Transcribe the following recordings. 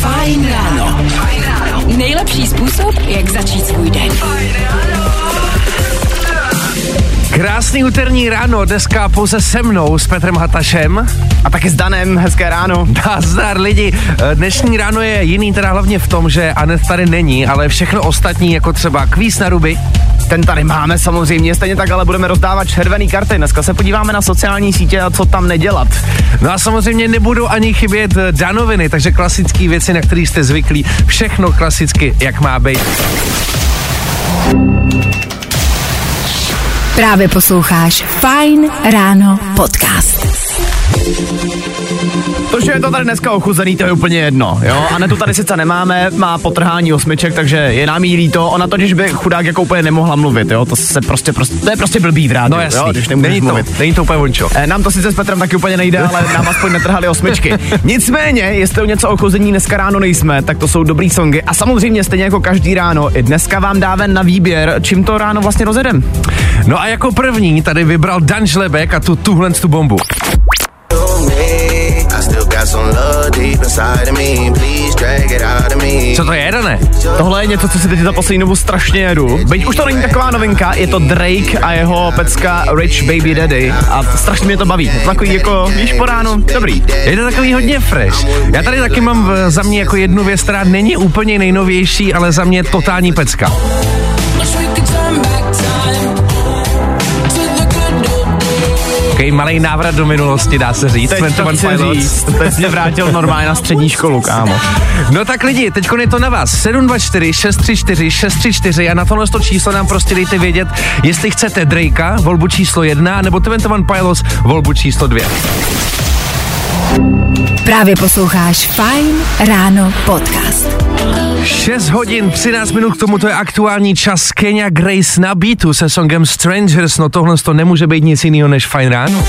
Fajn ráno. Nejlepší způsob, jak začít svůj den. Krásný úterní ráno, dneska pouze se mnou, s Petrem Hatašem. A taky s Danem, hezké ráno. Nazdar lidi, dnešní ráno je jiný teda hlavně v tom, že Anet tady není, ale všechno ostatní, jako třeba kvíz na ruby, Ten tady máme samozřejmě, stejně tak ale budeme rozdávat červený karty. Dneska se podíváme na sociální sítě a co tam nedělat. No a samozřejmě nebudou ani chybět eh, danoviny, takže klasické věci, na které jste zvyklí, všechno klasicky, jak má být. Právě posloucháš Fajn ráno podcast. To, že je to tady dneska ochuzený, to je úplně jedno, jo. A ne tu tady sice nemáme, má potrhání osmiček, takže je nám jí líto. Ona totiž by chudák jako úplně nemohla mluvit, jo. To se prostě, prostě to je prostě blbý v rádiu, No jasný, jo, když nemůžeš není, mluvit. to, není to úplně vončo. Eh, Nám to sice s Petrem taky úplně nejde, ale nám aspoň netrhali osmičky. Nicméně, jestli o něco ochuzení dneska ráno nejsme, tak to jsou dobrý songy. A samozřejmě stejně jako každý ráno, i dneska vám dáme na výběr, čím to ráno vlastně rozjedem. No a jako první tady vybral Dan Žlebek a tu tuhle tu bombu. Co to je, Dané? Tohle je něco, co si teď za poslední dobu strašně jedu. Byť už to není taková novinka, je to Drake a jeho pecka Rich Baby Daddy a strašně mě to baví. Je to takový jako, víš, po ránu, dobrý. Je to takový hodně fresh. Já tady taky mám v- za mě jako jednu věc, která není úplně nejnovější, ale za mě totální pecka. Takový malý návrat do minulosti, dá se říct. Teď to 21 chci Pilots. říct, teď mě vrátil normálně na střední školu, kámo. No tak lidi, teď je to na vás. 724 634 634 a na tohle to číslo nám prostě dejte vědět, jestli chcete Drakea, volbu číslo 1, nebo 21 Pilots, volbu číslo 2. Právě posloucháš Fajn ráno podcast. 6 hodin, 13 minut k tomu, to je aktuální čas Kenya Grace na beatu se songem Strangers, no tohle to nemůže být nic jiného než fajn ráno.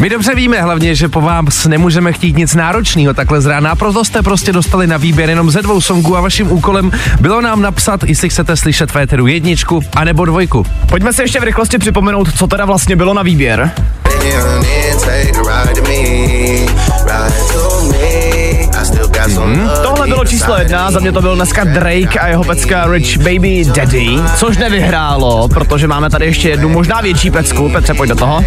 My dobře víme hlavně, že po vás nemůžeme chtít nic náročného takhle z rána, proto jste prostě dostali na výběr jenom ze dvou songů a vaším úkolem bylo nám napsat, jestli chcete slyšet v éteru jedničku anebo dvojku. Pojďme si ještě v rychlosti připomenout, co teda vlastně bylo na výběr. Love Tohle bylo číslo jedna, za mě to byl dneska Drake a jeho pecka Rich Baby Daddy, což nevyhrálo, protože máme tady ještě jednu možná větší pecku. Petře, pojď do toho.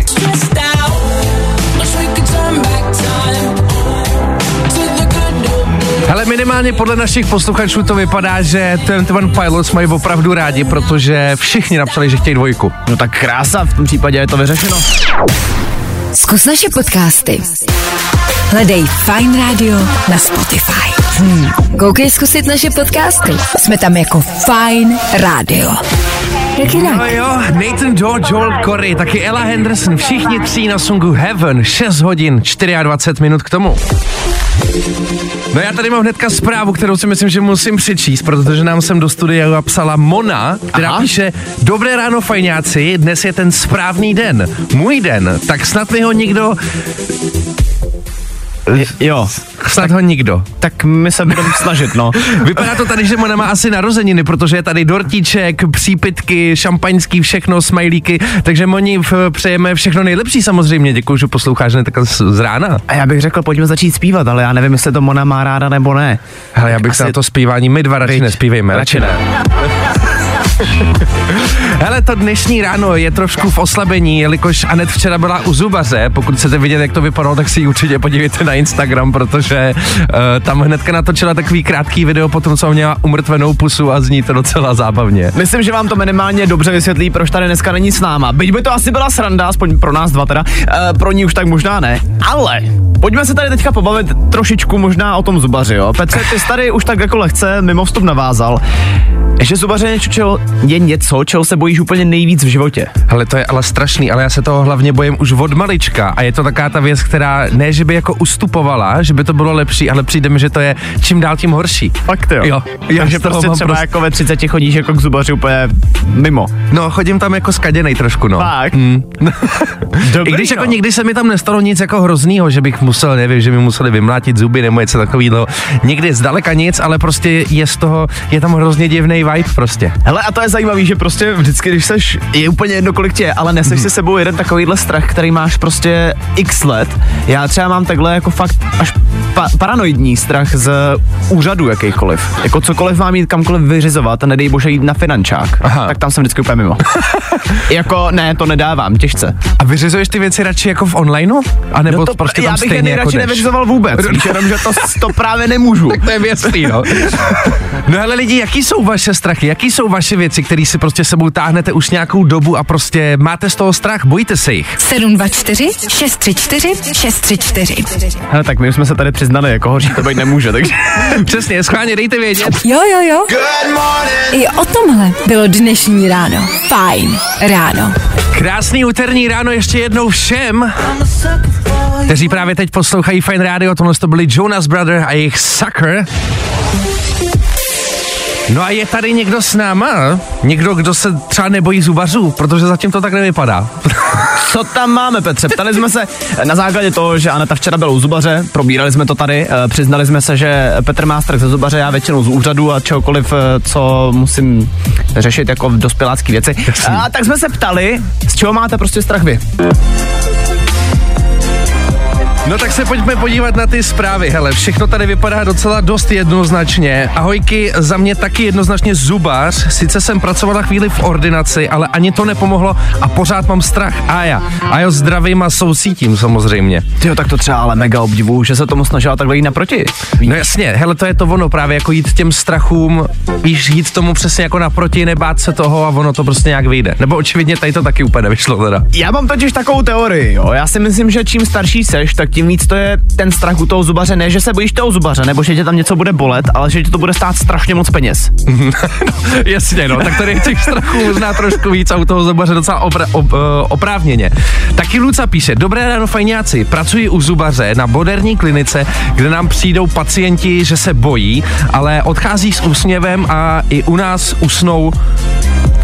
Hele, minimálně podle našich posluchačů to vypadá, že ten One Pilots mají opravdu rádi, protože všichni napsali, že chtějí dvojku. No tak krása, v tom případě je to vyřešeno. Zkus naše podcasty. Hledej Fajn Radio na Spotify. Hmm. Koukej zkusit naše podcasty. Jsme tam jako Fajn Radio. Jak jinak? No jo, Nathan Doe, Joel Corey, taky Ella Henderson, všichni tří na songu Heaven, 6 hodin, 24 minut k tomu. No já tady mám hnedka zprávu, kterou si myslím, že musím přečíst, protože nám sem do studia psala Mona, která Aha. píše Dobré ráno fajňáci, dnes je ten správný den, můj den, tak snad mi ho někdo, Jo, snad ho nikdo. tak my se budeme snažit, no. Vypadá to tady, že Mona má asi narozeniny, protože je tady dortíček, přípitky, šampaňský, všechno, smajlíky, takže Moni přejeme všechno nejlepší samozřejmě, děkuji, že posloucháš ne takhle z, rána. A já bych řekl, pojďme začít zpívat, ale já nevím, jestli to Mona má ráda nebo ne. Hele, já bych se na to zpívání, my dva radši nespívejme, radši ne. Hele, to dnešní ráno je trošku v oslabení, jelikož Anet včera byla u zubaře. Pokud chcete vidět, jak to vypadalo, tak si ji určitě podívejte na Instagram, protože uh, tam hnedka natočila takový krátký video po tom, co měla umrtvenou pusu a zní to docela zábavně. Myslím, že vám to minimálně dobře vysvětlí, proč tady dneska není s náma. Byť by to asi byla sranda, aspoň pro nás dva teda, e, pro ní už tak možná ne. Ale pojďme se tady teďka pobavit trošičku možná o tom zubaři, jo. Petře, ty jsi tady už tak jako lehce mimo vstup navázal. Že zubaře čeho, je něco, čeho se bojíš úplně nejvíc v životě. Ale to je ale strašný, ale já se toho hlavně bojím už od malička a je to taková ta věc, která ne, že by jako ustupovala, že by to bylo lepší, ale přijde mi, že to je čím dál tím horší. Fakt jo. Jo, já Takže prostě třeba prostě- jako ve 30 chodíš jako k zubaři úplně mimo. No, chodím tam jako skaděnej trošku, no. Fakt? Mm. Dobrý, I když jako no. nikdy se mi tam nestalo nic jako hroznýho, že bych musel, nevím, že mi museli vymlátit zuby nebo něco takového. Nikdy zdaleka nic, ale prostě je z toho, je tam hrozně divný vibe prostě. Hele, a to je zajímavý, že prostě vždycky, když seš, je úplně jedno, kolik tě je, ale neseš Mhm. si sebou jeden takovýhle strach, který máš prostě x let. Já třeba mám takhle jako fakt až pa- paranoidní strach z úřadu jakýchkoliv. Jako cokoliv mám jít kamkoliv vyřizovat a nedej bože jít na finančák, Aha. tak tam jsem vždycky úplně mimo. jako ne, to nedávám, těžce. A vyřizuješ ty věci radši jako v onlineu? A nebo to, prostě já tam bych je jako nejradši jdeš? nevyřizoval vůbec, víš, jenom, že to, to právě nemůžu. To je věcný, no. No ale lidi, jaký jsou vaše strachy? Jaký jsou vaše věci, které si prostě sebou táhnete už nějakou dobu a prostě máte z toho strach? Bojíte se jich? 724 634 634. Hele, tak my už jsme se tady přiznali, jako horší to být nemůže, takže... Přesně, schválně dejte vědět. Jo, jo, jo. I o tomhle bylo dnešní ráno. Fajn ráno. Krásný úterní ráno ještě jednou všem, kteří právě teď poslouchají Fine Radio, tohle to byli Jonas Brother a jejich Sucker. No a je tady někdo s náma? Někdo, kdo se třeba nebojí zubařů, protože zatím to tak nevypadá. Co tam máme, Petře? Ptali jsme se na základě toho, že Aneta včera byla u zubaře, probírali jsme to tady, eh, přiznali jsme se, že Petr má strach ze zubaře, já většinou z úřadu a čehokoliv, eh, co musím řešit jako v dospělácký věci. A tak jsme se ptali, z čeho máte prostě strach vy? No tak se pojďme podívat na ty zprávy. Hele, všechno tady vypadá docela dost jednoznačně. Ahojky, za mě taky jednoznačně zubař. Sice jsem pracovala chvíli v ordinaci, ale ani to nepomohlo a pořád mám strach. A já. A jo, zdravím a soucítím samozřejmě. Tyjo, tak to třeba ale mega obdivu, že se tomu snažila takhle jít naproti. No jasně, hele, to je to ono, právě jako jít těm strachům, víš, jít tomu přesně jako naproti, nebát se toho a ono to prostě nějak vyjde. Nebo očividně tady to taky úplně nevyšlo teda. Já mám totiž takovou teorii, jo. Já si myslím, že čím starší seš, tak tím víc to je ten strach u toho zubaře. Ne, že se bojíš toho zubaře, nebo že tě tam něco bude bolet, ale že ti to bude stát strašně moc peněz. Jasně, no, tak tady je těch strachů možná trošku víc a u toho zubaře docela opra- op- uh, oprávněně. Taky Luca píše, dobré ráno fajňáci, pracuji u zubaře na moderní klinice, kde nám přijdou pacienti, že se bojí, ale odchází s úsměvem a i u nás usnou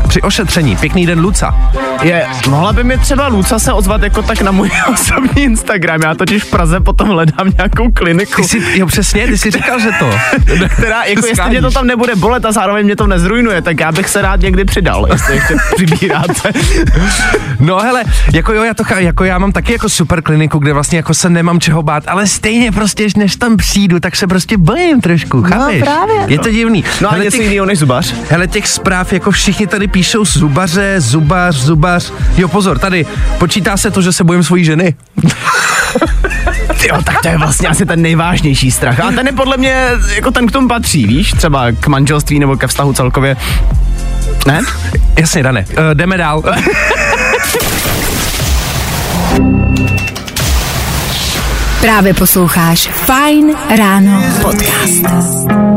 při ošetření. Pěkný den, Luca. Je, mohla by mi třeba Luca se ozvat jako tak na můj osobní Instagram, já totiž v Praze potom hledám nějakou kliniku. Ty jsi, jo přesně, ty jsi říkal, že to. která, jako jestli mě to tam nebude bolet a zároveň mě to nezrujnuje, tak já bych se rád někdy přidal, jestli ještě přibíráte. No hele, jako jo, já to, chá- jako já mám taky jako super kliniku, kde vlastně jako se nemám čeho bát, ale stejně prostě, než tam přijdu, tak se prostě bojím trošku, chápeš? právě. Je to divný. No a hele, něco těch, jiného než zubař? hele, těch zpráv jako všichni tady píšou zubaře, zubař, zubař. Jo, pozor, tady počítá se to, že se bojím svojí ženy. Jo, tak to je vlastně asi ten nejvážnější strach. A ten je podle mě, jako ten k tomu patří, víš, třeba k manželství nebo ke vztahu celkově. Ne? Jasně, Dane, uh, jdeme dál. Právě posloucháš Fajn ráno podcast.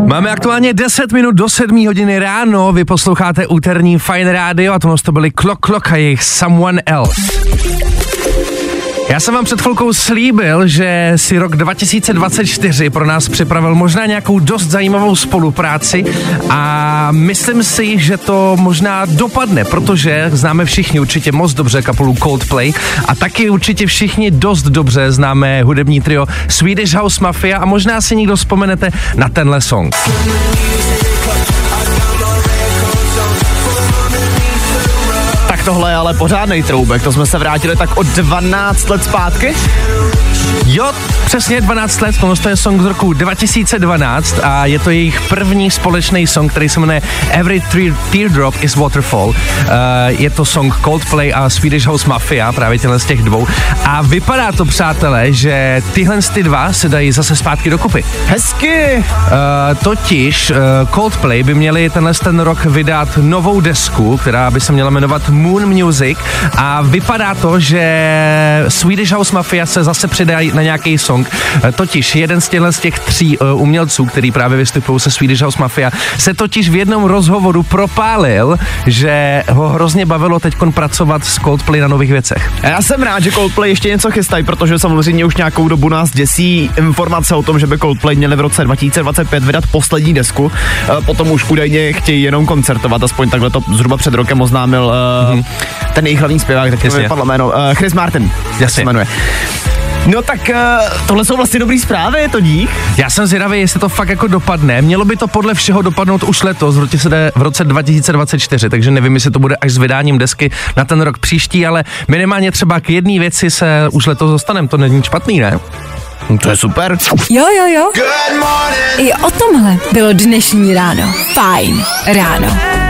Máme aktuálně 10 minut do 7 hodiny ráno, vy posloucháte úterní Fine Radio a to byly Clock Clock a jejich Someone Else. Já jsem vám před chvilkou slíbil, že si rok 2024 pro nás připravil možná nějakou dost zajímavou spolupráci a myslím si, že to možná dopadne, protože známe všichni určitě moc dobře kapelu Coldplay a taky určitě všichni dost dobře známe hudební trio Swedish House Mafia a možná si někdo vzpomenete na tenhle song. Tohle je ale pořádnej troubek, to jsme se vrátili tak o 12 let zpátky. Jo, přesně 12 let, tohle to je song z roku 2012 a je to jejich první společný song, který se jmenuje Every Tear- Teardrop is Waterfall. Uh, je to song Coldplay a Swedish House Mafia, právě těhle z těch dvou. A vypadá to, přátelé, že tyhle ty dva se dají zase zpátky dokupy. Hezky! Uh, totiž uh, Coldplay by měli tenhle ten rok vydat novou desku, která by se měla jmenovat Moon Music a vypadá to, že Swedish House Mafia se zase přidají na nějaký song. Uh, totiž jeden z těchto z těch tří uh, umělců, který právě vystupují se Swedish House Mafia, se totiž v jednom rozhovoru propálil, že ho hrozně bavilo teď pracovat s Coldplay na nových věcech. Já jsem rád, že Coldplay ještě něco chystají, protože samozřejmě už nějakou dobu nás děsí informace o tom, že by Coldplay měli v roce 2025 vydat poslední desku. E, Potom už údajně chtějí jenom koncertovat, aspoň takhle to zhruba před rokem oznámil uh, ten jejich hlavní zpěvák, tak. Jasně. mi vypadlo jméno, uh, Chris Martin, jak se jmenuje. No tak uh, tohle jsou vlastně dobrý zprávy, je to dík. Já jsem zvědavý, jestli to fakt jako dopadne. Mělo by to podle všeho dopadnout už letos, v roce, v roce 2024, takže nevím, jestli to bude až s vydáním desky na ten rok příští, ale minimálně třeba k jedné věci se už letos dostaneme, to není špatný, ne? No to je super. Jo, jo, jo. I o tomhle bylo dnešní ráno. Fajn ráno.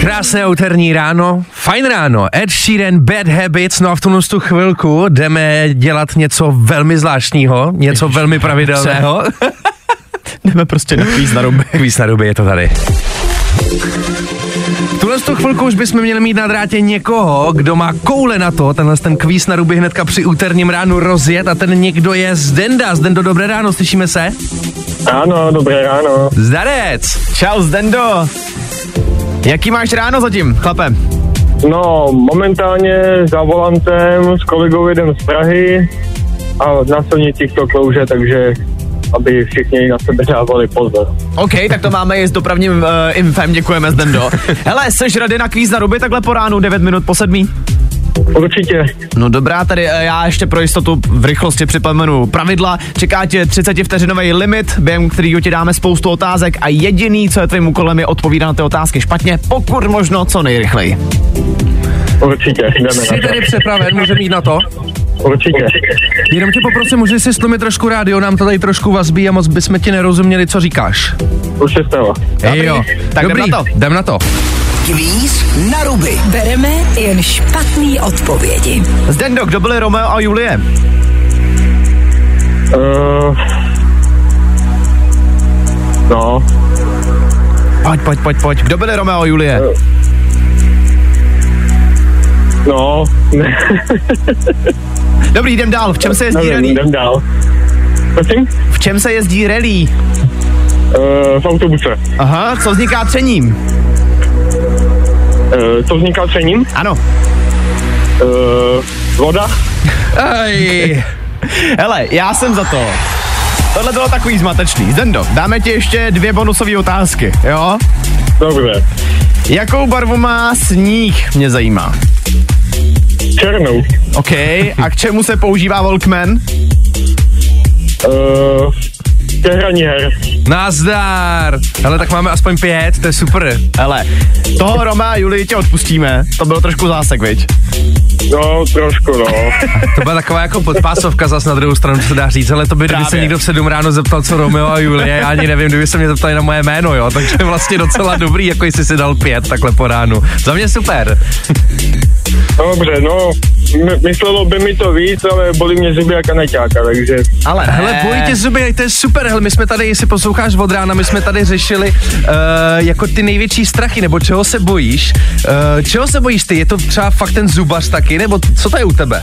Krásné úterní ráno, fajn ráno, Ed Sheeran, Bad Habits, no a v tuhle tu chvilku jdeme dělat něco velmi zvláštního, něco velmi pravidelného. jdeme prostě na kvíz na ruby. Kvíz na ruby je to tady. V tuhle tu chvilku už bychom měli mít na drátě někoho, kdo má koule na to, tenhle ten kvíz na ruby hnedka při úterním ránu rozjet a ten někdo je Zdenda. Zdendo, dobré ráno, slyšíme se? Ano, dobré ráno. Zdarec! Čau Zdendo. Jaký máš ráno zatím, chlape? No, momentálně za volantem s kolegou jedem z Prahy a na silnicích to klouže, takže aby všichni na sebe dávali pozor. OK, tak to máme i s dopravním uh, infem, děkujeme Zdendo. Hele, seš rady na kvíz na ruby takhle po ránu, 9 minut po sedmí? Určitě. No dobrá, tady eh, já ještě pro jistotu v rychlosti připomenu pravidla. Čeká tě 30 vteřinový limit, během kterého ti dáme spoustu otázek a jediný, co je tvým úkolem, je odpovídat na ty otázky špatně, pokud možno co nejrychleji. Určitě, jdeme Jsi na to. tady připraven, můžeme jít na to? Určitě. Jenom tě poprosím, můžeš si stlumit trošku rádio, nám to tady trošku vazbí a moc bychom ti nerozuměli, co říkáš. Už se stalo. Ej jo, Tak jdem Dobrý, na to. jdem na to. Kvíz na ruby. Bereme jen špatný odpovědi. Zdendo, kdo byli Romeo a Julie? Uh, no, Pojď, pojď, pojď, pojď. Kdo byli Romeo a Julie? no, ne, Dobrý, jdem dál. V čem se jezdí rally? jdem dál. Prosím? V čem se jezdí rally? Uh, v autobuse. Aha, co vzniká třením? Uh, co vzniká třením? Ano. Uh, voda? Ej, Hele, já jsem za to. Tohle bylo takový zmatečný. Zdendo, dáme ti ještě dvě bonusové otázky, jo? Dobře. Jakou barvu má sníh, mě zajímá. Černou. OK, a k čemu se používá Walkman? Uh, ke hraní her. nazdar. Ale tak máme aspoň pět, to je super. Hele, toho Roma a Julii tě odpustíme, to bylo trošku zásek, viď? No, trošku, no. To byla taková jako podpásovka zas na druhou stranu, co se dá říct, ale to by, kdyby se někdo v sedm ráno zeptal, co Romeo a Julie, já ani nevím, kdyby se mě zeptali na moje jméno, jo, takže vlastně docela dobrý, jako jestli si dal pět takhle po ránu. Za mě super. Dobře, no, my, myslelo by mi to víc, ale bolí mě zuby jak kaneťáka, takže Ale Hele, ne. bolí tě zuby, to je super, hele, my jsme tady, jestli posloucháš od rána, my jsme tady řešili uh, jako ty největší strachy, nebo čeho se bojíš. Uh, čeho se bojíš ty? Je to třeba fakt ten zubař taky, nebo co to je u tebe?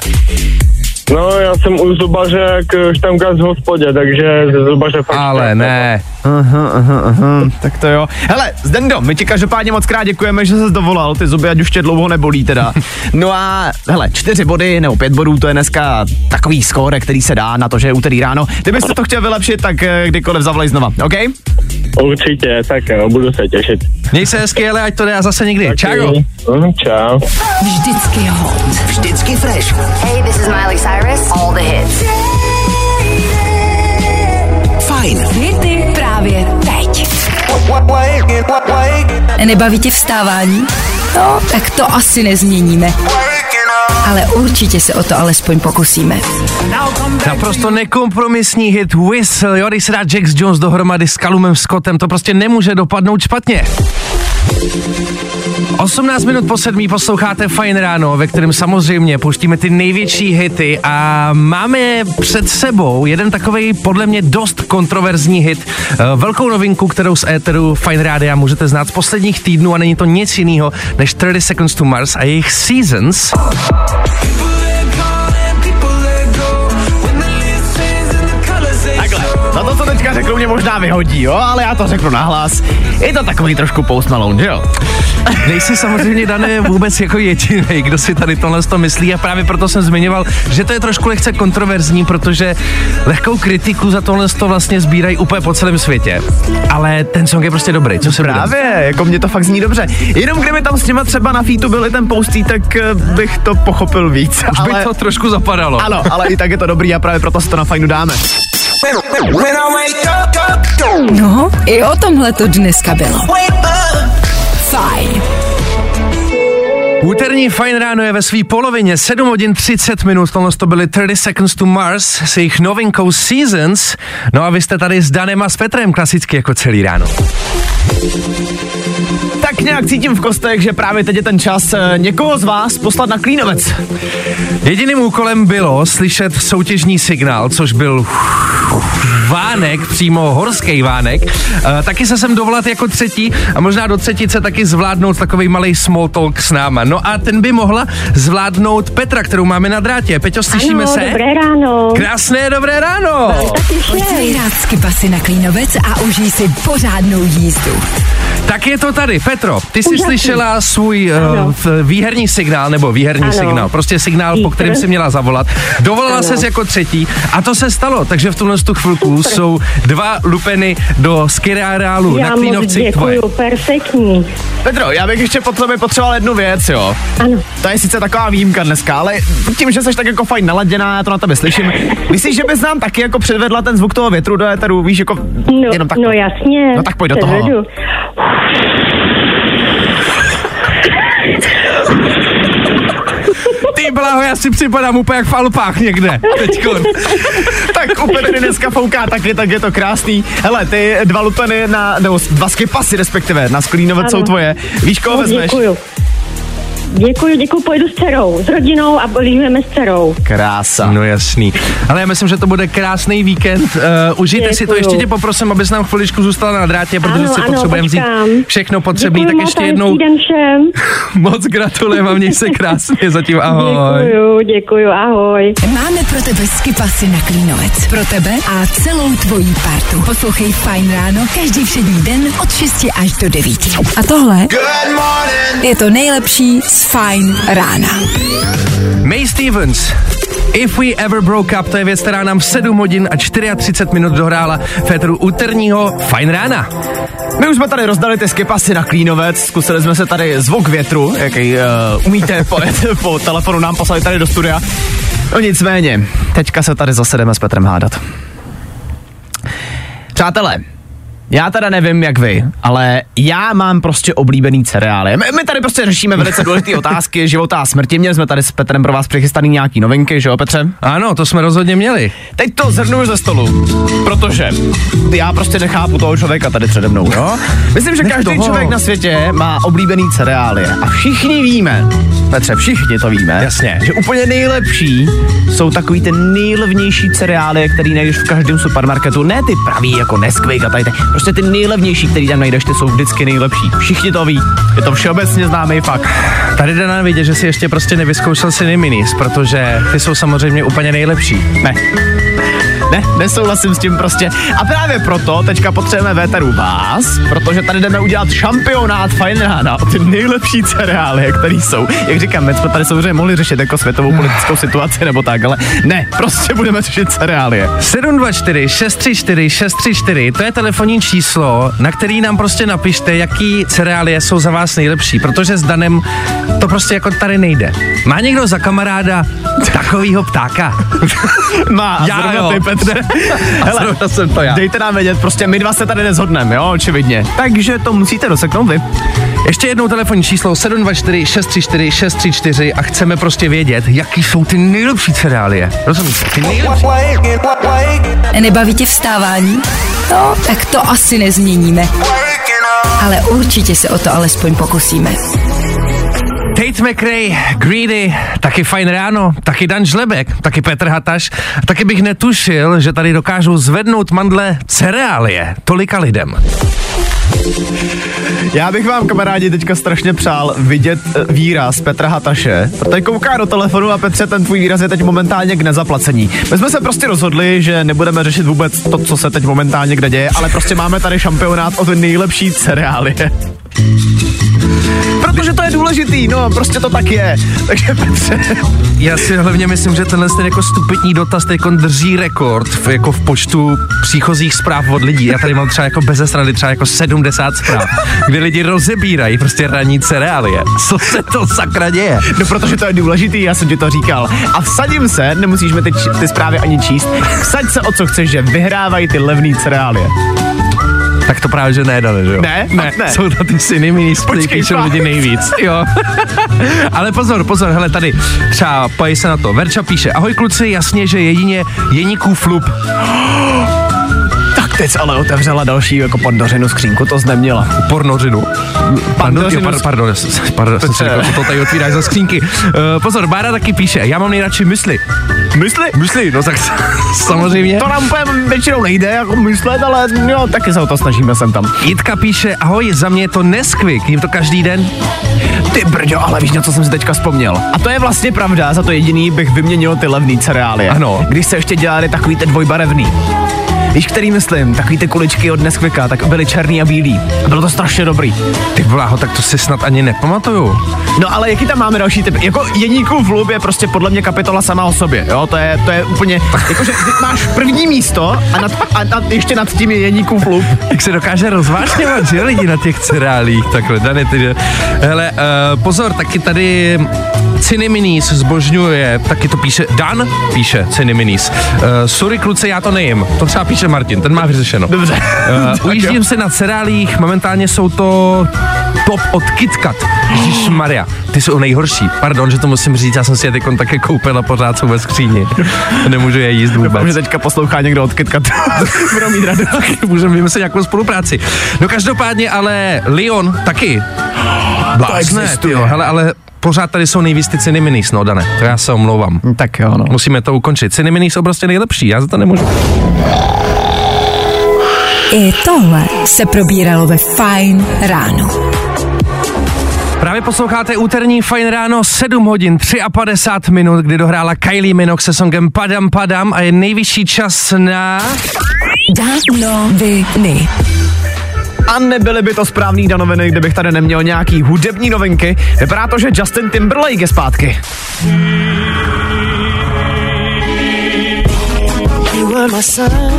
No, já jsem u zubaře jak štamgast v hospodě, takže ze zubaře fakt Ale ne. Aha, aha, aha, tak to jo. Hele, Zdendo, my ti každopádně moc krát děkujeme, že jsi dovolal, ty zuby ať už tě dlouho nebolí teda. No a hele, čtyři body nebo pět bodů, to je dneska takový skóre, který se dá na to, že je úterý ráno. Kdybyste to chtěl vylepšit, tak eh, kdykoliv zavolej znova, OK? Určitě, tak jo, budu se těšit. Měj se hezky, ale ať to jde a zase někdy. Čau. Mm, čau. Vždycky hot. Vždycky fresh. Hey, this is Miley Cyrus. All the hits. Fajn. Hity právě teď. Nebaví tě vstávání? No, tak to asi nezměníme. Ale určitě se o to alespoň pokusíme. Naprosto nekompromisní hit Whistle, jo, když se dá Jax Jones dohromady s Calumem Scottem, to prostě nemůže dopadnout špatně. 18 minut po sedmí posloucháte Fajn ráno, ve kterém samozřejmě pouštíme ty největší hity a máme před sebou jeden takový podle mě dost kontroverzní hit, eh, velkou novinku, kterou z éteru Fajn rádia můžete znát z posledních týdnů a není to nic jiného než 30 Seconds to Mars a jejich Seasons. To, co teďka řekl, mě možná vyhodí, jo, ale já to řeknu nahlas. Je to takový trošku Post Malone, že jo? Nejsi samozřejmě dané vůbec jako jediný, kdo si tady tohle to myslí a právě proto jsem zmiňoval, že to je trošku lehce kontroverzní, protože lehkou kritiku za tohle to vlastně sbírají úplně po celém světě. Ale ten song je prostě dobrý, co se? Právě, jako mě to fakt zní dobře. Jenom kdyby tam s nima třeba na featu byly ten postý, tak eh, bych to pochopil víc. Už by to trošku zapadalo. Ano, ale i tak je to dobrý a právě proto si to na fajnu dáme. No, i o tomhle to dneska bylo. Fajn. Úterní Fajn ráno je ve své polovině, 7 hodin 30 minut, tohle to byly 30 Seconds to Mars s jejich novinkou Seasons. No a vy jste tady s Danem a s Petrem, klasicky jako celý ráno. Tak nějak cítím v kostech, že právě teď je ten čas eh, někoho z vás poslat na klínovec. Jediným úkolem bylo slyšet soutěžní signál, což byl vánek, přímo horský vánek. E, taky se sem dovolat jako třetí a možná do třetice taky zvládnout takový malý small talk s náma. No a ten by mohla zvládnout Petra, kterou máme na drátě. Peťo, slyšíme ano, se? dobré ráno. Krásné dobré ráno! Pojď si rád na Klínovec a užij si pořádnou jízdu. Tak je to tady. Petro, ty jsi Úžasný. slyšela svůj Ano. uh, výherní signál, nebo výherní Ano. signál, prostě signál, po Vítr. kterém si měla zavolat. Dovolala ses jako třetí a to se stalo, takže v tuhle tu chvilku Super. jsou dva lupeny do skireálu na Klínovci tvoje. děkuju, perfektní. Petro, já bych ještě po tobě potřeboval jednu věc, jo. Ano. To je sice taková výjimka dneska, ale tím, že jsi tak jako fajn naladěná, já to na tebe slyším. Myslíš, že bys nám taky jako předvedla ten zvuk toho větru do éteru, víš, jako No, jenom tak. no jasně. No tak pojď do toho. Předvedu. Ty bláho, já si připadám úplně jak v Alpách někde. Teďkon. tak u Petry dneska fouká taky, tak je to krásný. Hele, ty dva lupeny na, nebo dva skipasy respektive, na sklínovec jsou tvoje. Víš, koho No, vezmeš? děkuju. Děkuju, děkuju, pojedu s dcerou, s rodinou a lyžujeme s dcerou. Krása. No jasný. Ale já myslím, že to bude krásný víkend. Uh, užijte si to, Děkuju. ještě tě poprosím, abys nám chviličku zůstala na drátě, protože Ano, si potřebujeme vzít všechno potřebné. Děkuju Tak ještě jednou den všem. moc gratulujeme a měj se krásně. Zatím ahoj. Děkuju, děkuju, ahoj. Máme pro tebe skipasy na Klínovec. Pro tebe a celou tvojí partu. Poslouchej Fajn ráno každý všední den od 6 až do 9. A tohle je to nejlepší z Fajn rána. May Stevens. If We Ever Broke Up, to je věc, která nám 7 hodin a 34 minut dohrála Féteru úterního Fajn rána. My už jsme tady rozdali ty skipasy na klínovec, zkusili jsme se tady zvuk větru, jaký uh, umíte po, po telefonu nám poslali tady do studia. No nicméně, teďka se tady zase jdeme s Petrem hádat. Přátelé, já teda nevím, jak vy, ale já mám prostě oblíbený cereály. My, my tady prostě řešíme velice důležité otázky života a smrti. Měli jsme tady s Petrem pro vás přichystaný nějaký novinky, že jo, Petře? Ano, to jsme rozhodně měli. Teď to zhrnu ze stolu, protože já prostě nechápu toho člověka tady přede mnou, jo? Myslím, že Nech každý toho. člověk na světě má oblíbený cereály a všichni víme, Petře, všichni to víme, Jasně. že úplně nejlepší jsou takový ty nejlevnější cereály, který najdeš v každém supermarketu, ne ty pravý jako Nesquik a tady, ty, prostě ty nejlevnější, který tam najdeš, ty jsou vždycky nejlepší. Všichni to ví, je to všeobecně známý fakt. Tady jde nám vidět, že si ještě prostě nevyzkoušel si minis, protože ty jsou samozřejmě úplně nejlepší. Ne. Ne, nesouhlasím s tím prostě. A právě proto teďka potřebujeme véteru vás, protože tady jdeme udělat šampionát Fine Rána o ty nejlepší cereály, které jsou. Jak říkám, my jsme tady samozřejmě mohli řešit jako světovou politickou situaci nebo tak, ale ne, prostě budeme řešit cereály. 724 634 634, to je telefonní číslo, na který nám prostě napište, jaký cereálie jsou za vás nejlepší, protože s Danem to prostě jako tady nejde. Má někdo za kamaráda takovýho ptáka? Má, Já jo. ty, Petře. A zrovna jsem to já. Dejte nám vědět, prostě my dva se tady nezhodneme, jo, očividně. Takže to musíte doseknout vy. Ještě jednou telefonní číslo 724 634 634 a chceme prostě vědět, jaký jsou ty nejlepší cereálie. Rozumíš? Ty nejlepší. Nebaví tě vstávání? No, tak to asi nezměníme. Ale určitě se o to alespoň pokusíme. Tate McRae, Greedy, taky fajn ráno, taky Dan Žlebek, taky Petr Hataš, a taky bych netušil, že tady dokážou zvednout mandle cereálie tolika lidem. Já bych vám, kamarádi, teďka strašně přál vidět eh, výraz Petra Hataše, protože kouká do telefonu a Petře, ten tvůj výraz je teď momentálně k nezaplacení. My jsme se prostě rozhodli, že nebudeme řešit vůbec to, co se teď momentálně kde děje, ale prostě máme tady šampionát o ty nejlepší cereálie. Protože to je důležitý, no, prostě to tak je. Takže Petře, Já si hlavně myslím, že tenhle ten jako stupidní dotaz teď drží rekord v, jako v počtu příchozích zpráv od lidí. Já tady mám třeba jako bez strany třeba jako 70 zpráv, kdy lidi rozebírají prostě ranní cereálie. Co se to sakra děje? no protože to je důležitý, já jsem ti to říkal. A vsadím se, nemusíš mi teď ty zprávy ani číst, vsaď se o co chceš, že vyhrávají ty levný cereálie. Tak to právě, že ne, Dane, že jo? Ne? ne. Ne. Jsou to ty syny mini Počkej, píšou fakt. lidi nejvíc. Jo. Ale pozor, pozor, hele tady, třeba pojí se na to. Verča píše, ahoj kluci, jasně, že jedině Jeníkův flup. Teď ale otevřela další jako pandořinu skřínku, to jsi neměla. Pornořinu. Pandořinu Pardon, pardon, pardon, pardon jsem si co to tady otvíráš za skřínky. Uh, pozor, Bára taky píše, já mám nejradši mysli. Mysli? Mysli, no tak samozřejmě. To nám úplně většinou nejde, jako myslet, ale jo, taky se o to snažíme sem tam. Jitka píše, ahoj, za mě je to Nesquik, jim to každý den. Ty brďo, ale víš, na co jsem si teďka vzpomněl. A to je vlastně pravda, za to jediný bych vyměnil ty levný cereálie. Ano. Když se ještě dělali takový ty dvojbarevný. Víš, který myslím, takový ty kuličky od Nesquika, tak byly černý a bílý. A bylo to strašně dobrý. Ty bláho, tak to si snad ani nepamatuju. No ale jaký tam máme další typ? Jako Jeníkův vlub je prostě podle mě kapitola sama o sobě, jo? To je, to je úplně, jakože máš první místo a, nad, a nad, ještě nad tím je Jeníkův vlub. Jak se dokáže rozvášňovat, že lidi na těch cereálích, takhle, Dany, ty, hele, uh, pozor, taky tady Cineminis zbožňuje, taky to píše, Dan píše Cineminis. Uh, sorry kluci, já to nejím, to třeba píše Martin, ten má vyřešeno. Dobře. Uh, ujíždím se na cereálích, momentálně jsou to top od KitKat. Ježíš Maria, ty jsou nejhorší. Pardon, že to musím říct, já jsem si je teď také koupil a pořád jsou ve skříni. Nemůžu je jíst Doufám, vůbec. že teďka poslouchá někdo od KitKatu. Budou mít radost. Můžeme vymyslet nějakou spolupráci. No každopádně, ale Lyon taky. Blázne, existuje. tyjo, hele, ale pořád tady jsou nejvíc ty ceny minis, no Dane, to já se omlouvám. Tak jo, no. Musíme to ukončit. Ceny minis jsou prostě nejlepší, já za to nemůžu. I tohle se probíralo ve Fine ráno. Právě posloucháte úterní Fajn ráno 7 hodin 53 minut, kdy dohrála Kylie Minogue se songem Padam Padam a je nejvyšší čas na... Danoviny. A nebyly by to správný danoviny, kdybych tady neměl nějaký hudební novinky. Vypadá to, že Justin Timberlake je zpátky.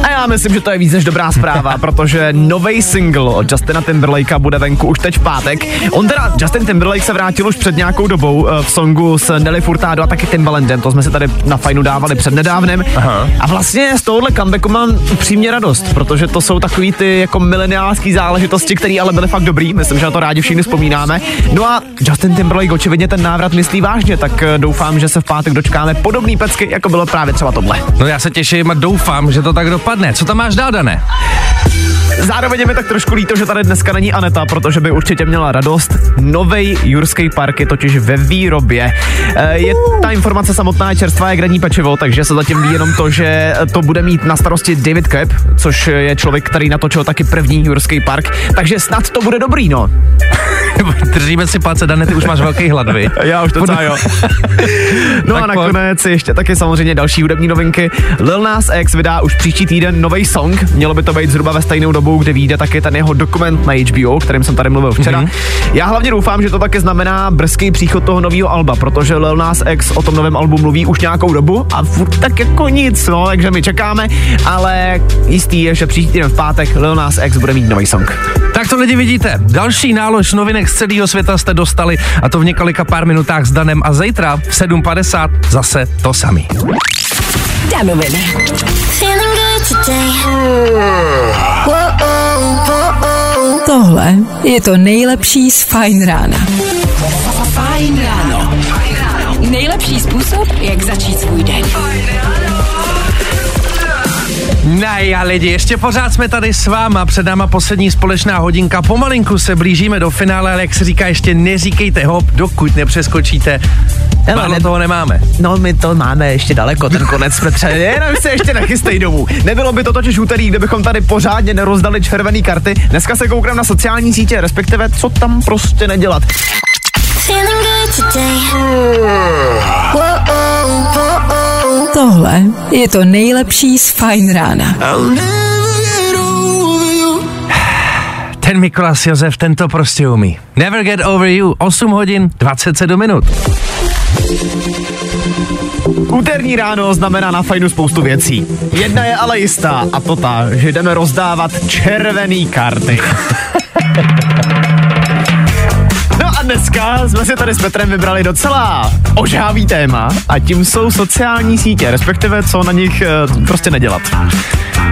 A já myslím, že to je víc než dobrá zpráva, protože nový single od Justina Timberlakea bude venku už teď v pátek. On teda, Justin Timberlake se vrátil už před nějakou dobou eh, v songu s Nelly Furtado a taky Timbalandem, to jsme se tady na fajnu dávali před nedávnem. Aha. A vlastně z tohohle comebacku mám upřímně radost, protože to jsou takový ty jako mileniálský záležitosti, které ale byly fakt dobrý, myslím, že na to rádi všichni vzpomínáme. No a Justin Timberlake očividně ten návrat myslí vážně, tak eh, doufám, že se v pátek dočkáme podobný pecky, jako bylo právě třeba tohle. No já se těším a doufám, že to tak dopadne. Co tam máš dál, Dané? Zároveň je mi tak trošku líto, že tady dneska není Aneta, protože by určitě měla radost. Novej Jurský park je totiž ve výrobě. E, Je ta informace samotná je čerstvá jak ranní pečivo, takže se zatím ví jenom to, že to bude mít na starosti David Kep, což je člověk, který natočil taky první Jurský park, takže snad to bude dobrý, no. Držíme si palce, Dané, ty už máš velký hlad, vy. Já už docela jo. No a Tak pojď. nakonec ještě taky samozřejmě další hudební novinky. Lil Nas X vydá už příští týden nový song. Mělo by to být zhruba ve stejnou dobu, kdy vyjde taky ten jeho dokument na HBO, o kterém jsem tady mluvil včera. Mm-hmm. Já hlavně doufám, že to taky znamená brzký příchod toho nového alba, protože Lil Nas X o tom novém albu mluví už nějakou dobu a furt tak jako nic, no, takže my čekáme, ale jistý je, že příští týden v pátek Lil Nas X bude mít nový song. Tak to lidi vidíte. Další nálož novinek z celého světa jste dostali a to v několika pár minutách s Danem a zítra v 7.50 zase to samý. Danoviny. Feeling good. Tohle je to nejlepší z Fine rána. Fajn ráno. Nejlepší způsob, jak začít svůj den. Nej a lidi, ještě pořád jsme tady s váma, před náma poslední společná hodinka, pomalinku se blížíme do finále, ale jak se říká, ještě neříkejte hop, dokud nepřeskočíte Hele, Málo ne- toho nemáme. No, my to máme ještě daleko, ten konec Petře, jenom se ještě nechystej domů. Nebylo by to totiž úterý, kdybychom tady pořádně nerozdali červené karty. Dneska se koukám na sociální sítě, respektive co tam prostě nedělat. Tohle je to nejlepší z Fajn rána. Ten Mikolas Josef, ten to prostě umí. Never get over you, 8 hodin, 27 minut. Úterní ráno znamená na fajnu spoustu věcí. Jedna je ale jistá a to ta, že jdeme rozdávat červený karty. No a dneska jsme si tady s Petrem vybrali docela ožávý téma a tím jsou sociální sítě, respektive co na nich eh, prostě nedělat.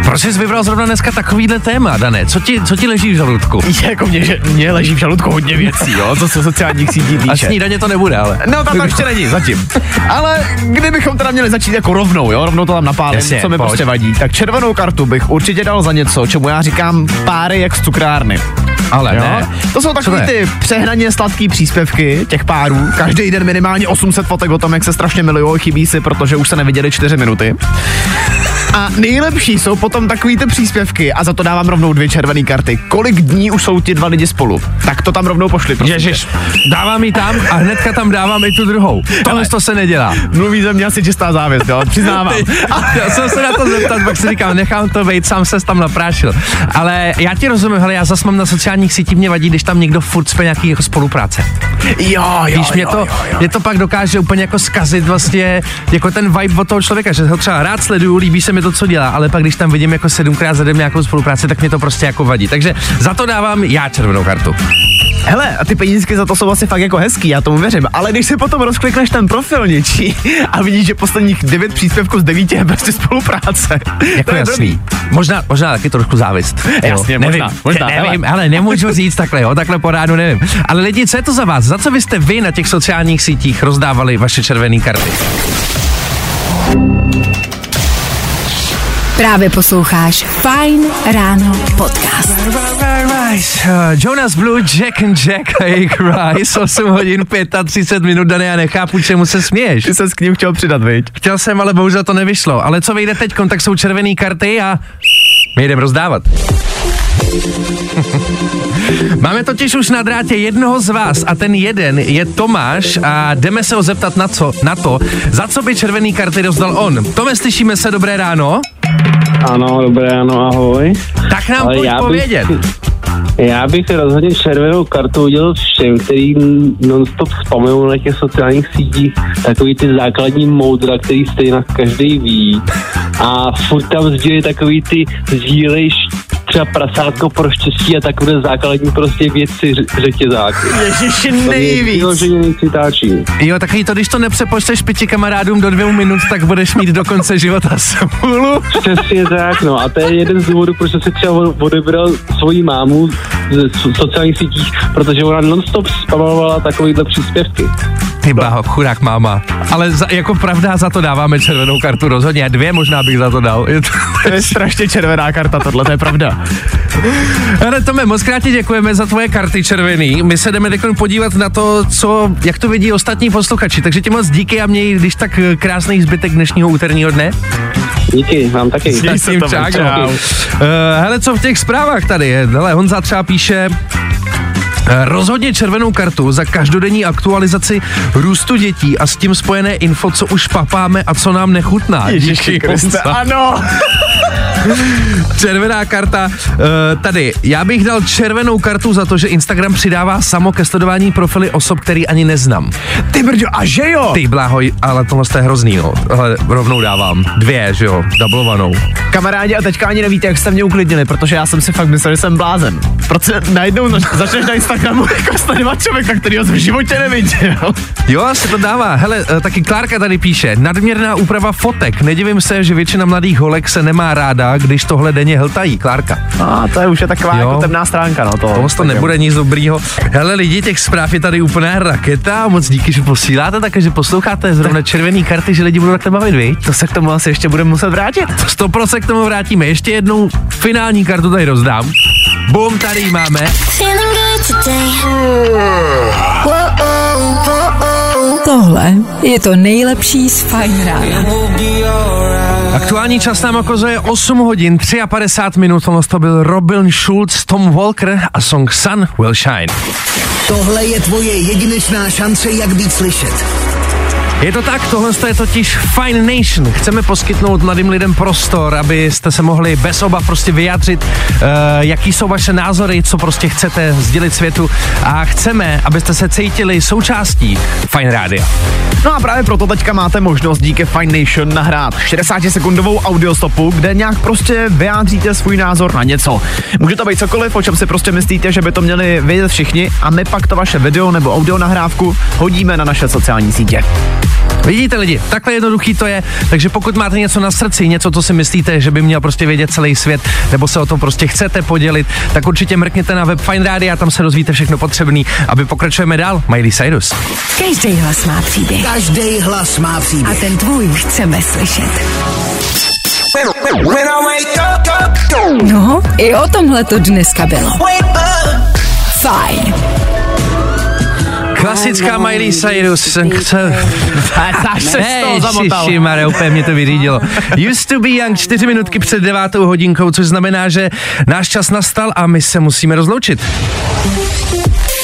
Proč jsi vybral zrovna dneska takovýhle téma, Dané? Co ti, co ti leží v žaludku? Jako mě, že mě leží v žaludku hodně věcí, jo, co se sociálních sítí A týče. snídaně to nebude, ale. No tam to ještě není, zatím. Ale kdybychom teda měli začít jako rovnou, jo, rovnou to tam napálím, Jasně, co mi pojď. prostě vadí, tak červenou kartu bych určitě dal za něco, čemu já říkám páry jak z cukrárny. Ale Jo? ne. To jsou je? ty přehnaně sladký příspěvky těch párů. Každý den minimálně 800 fotek o tom, jak se strašně milují, chybí si, protože už se neviděli 4 minuty. A nejlepší jsou potom takový ty příspěvky a za to dávám rovnou dvě červené karty. Kolik dní už jsou ti dva lidi spolu? Tak to tam rovnou pošli. Ježiš, dávám ji tam a hnedka tam dávám i tu druhou. Tohle to se nedělá. Mluví ze mě asi čistá závěst, jo, přiznávám. Já jsem se na to zeptat, pak si říkám, nechám to být, sám se tam naprášil. Ale já ti rozumím, hele, já zas mám na sociálních sítích, mě vadí, když tam někdo furt spě nějaký jako spolupráce. Jo, jo, Víš, mě jo, to, jo, jo. mě to pak dokáže úplně jako zkazit vlastně jako ten vibe od toho člověka, že ho třeba rád sleduju, líbí se mi to, co dělá, ale pak když tam vidím jako sedmkrát za den nějakou spolupráci, tak mě to prostě jako vadí. Takže za to dávám já červenou kartu. Hele, a ty penízky za to jsou asi fakt jako hezký, já tomu věřím, ale když si potom rozklikneš ten profil něčí a vidíš, že posledních devět příspěvků z devíti je prostě spolupráce. Jako to je jasný. blbý. Možná, možná taky trošku závist. jo. Jasně, nevím, možná, možná, nevím, ale nemůžu říct takhle, jo, takhle po ránu nevím. Ale lidi, co je to za vás? Za co byste vy na těch sociálních sítích rozdávali vaše červené karty? Právě posloucháš Fajn ráno podcast. Jonas Blue, Jack and Jack a jejich Rise, 8 hodin 35 minut, Dané, já nechápu, čemu se směješ. Ty se s k ním chtěl přidat, viď? Chtěl jsem, ale bohužel to nevyšlo. Ale co vyjde teď, tak jsou červené karty a my jdeme rozdávat. Máme totiž už na drátě jednoho z vás a ten jeden je Tomáš a jdeme se ho zeptat na, co, na to, za co by červený karty rozdal on. Tome, slyšíme se, dobré ráno? Ano, dobré, ano, ahoj. Tak nám Ale pojď já bych- povědět. Já bych rozhodně červenou kartu udělal všem, který non-stop spamují na těch sociálních sítích takový ty základní moudra, který stejně každý ví. A furt tam sdílej takový ty sdílej třeba prasátko pro štěstí a takové základní prostě věci řetězáky. Ježiši, To mě nejvíc. vyloženě nejcitáčí. Jo, takový to, když to nepřepočteš pěti kamarádům do dvou minut, tak budeš mít do konce života smůlu. Přesně tak, no a to je jeden z důvodů, proč jsem si třeba odebral svoji mámu z sociálních sítích, protože ona non-stop spamovala takovýhle příspěvky. Ty bláho, chudák máma. Ale za, jako pravda, za to dáváme červenou kartu rozhodně. A dvě možná bych za to dal. Je to, To je strašně červená karta, tohle, to je pravda. Ale Tome, moc krát ti děkujeme za tvoje karty červený. My se jdeme teď podívat na to, co, jak to vidí ostatní posluchači. Takže ti moc díky a měj když tak eh, krásný zbytek dnešního úterního dne. Díky, vám taky. Měj se, Tome, čau. čau. Uh, hele, co v těch zprávách tady je? Hele, Honza třeba píše, eh, Rozhodně červenou kartu za každodenní aktualizaci růstu dětí a s tím spojené info, co už papáme a co nám nechutná. Ježiši Honza. ano. Červená karta. Uh, tady, já bych dal červenou kartu za to, že Instagram přidává samo ke sledování profily osob, který ani neznám. Ty brďo, a že jo? Ty bláho, ale tohle je hrozný, no. Ale rovnou dávám. Dvě, že jo, dublovanou. Kamarádi, a teďka ani nevíte, jak jste mě uklidnili, protože já jsem si fakt myslel, že jsem blázen. Protože najednou zač- začneš na Instagramu jako sledovat člověka, který v životě neviděl. Jo, se to dává. Hele, eh, taky Klárka tady píše, nadměrná úprava fotek. Nedivím se, že většina mladých holek se nemá ráda, když tohle denně hltají. Klárka. A to je už je taková Jo. jako temná stránka, no to. Tohle to tak nebude nic dobrýho. Hele lidi, těch zpráv je tady úplná raketa. Moc díky, že posíláte, takže posloucháte zrovna červený karty, že lidi budou takhle bavit, viď? To se k tomu asi ještě budeme muset vrátit. 100% k tomu vrátíme. Ještě jednou finální kartu tady rozdám. Bum, tady ji máme. Feeling good today. Whoa, whoa, whoa. Tohle je to nejlepší z Fajn rána. Aktuální čas nám okazuje 8 hodin 53 minut. To byl Robin Schulz, Tom Walker a song Sun Will Shine. Tohle je tvoje jedinečná šance, jak být slyšet. Je to tak, tohle je totiž Fine Nation. Chceme poskytnout mladým lidem prostor, abyste se mohli bez obav prostě vyjádřit, uh, jaký jsou vaše názory, co prostě chcete sdělit světu a chceme, abyste se cítili součástí Fine Rádia. No a právě proto teďka máte možnost díky Fine Nation nahrát 60-sekundovou audiostopu, kde nějak prostě vyjádříte svůj názor na něco. Může to být cokoliv, o čem si prostě myslíte, že by to měli vědět všichni a my pak to vaše video nebo audio nahrávku hodíme na naše sociální sítě. Vidíte lidi, takhle jednoduchý to je, takže pokud máte něco na srdci, něco, co si myslíte, že by měl prostě vědět celý svět, nebo se o tom prostě chcete podělit, tak určitě mrkněte na web Fine Radio a tam se dozvíte všechno potřebný, aby pokračujeme dál. Miley Cyrus. Každý hlas má příběh. Každý hlas má A příběh. ten tvůj chceme slyšet. No, i o tomhle to dneska bylo. Fajn. Klasická Miley Cyrus. Jsem chce... Až se z toho zamotal. Ježiši, Mare, úplně mě to vyřídilo. Used to be young, čtyři minutky před devátou hodinkou, což znamená, že náš čas nastal a my se musíme rozloučit.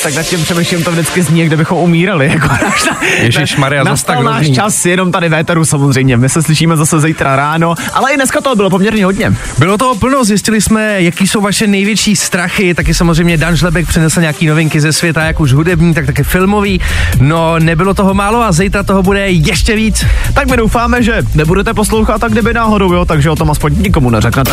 Tak nad tím přemýšlím, to vždycky zní, jak kdybychom umírali. Jako náš, Ježišmarja, zas tak náš hrozný. čas jenom tady véteru samozřejmě. My se slyšíme zase zítra ráno, ale i dneska toho bylo poměrně hodně. Bylo toho plno, zjistili jsme, jaký jsou vaše největší strachy, taky samozřejmě Dan Žlebek přinesl nějaký novinky ze světa, jak už hudební, tak taky filmový. No, nebylo toho málo a zítra toho bude ještě víc. Tak my doufáme, že nebudete poslouchat, a kdyby náhodou, jo, takže o tom aspoň nikomu neřeknete.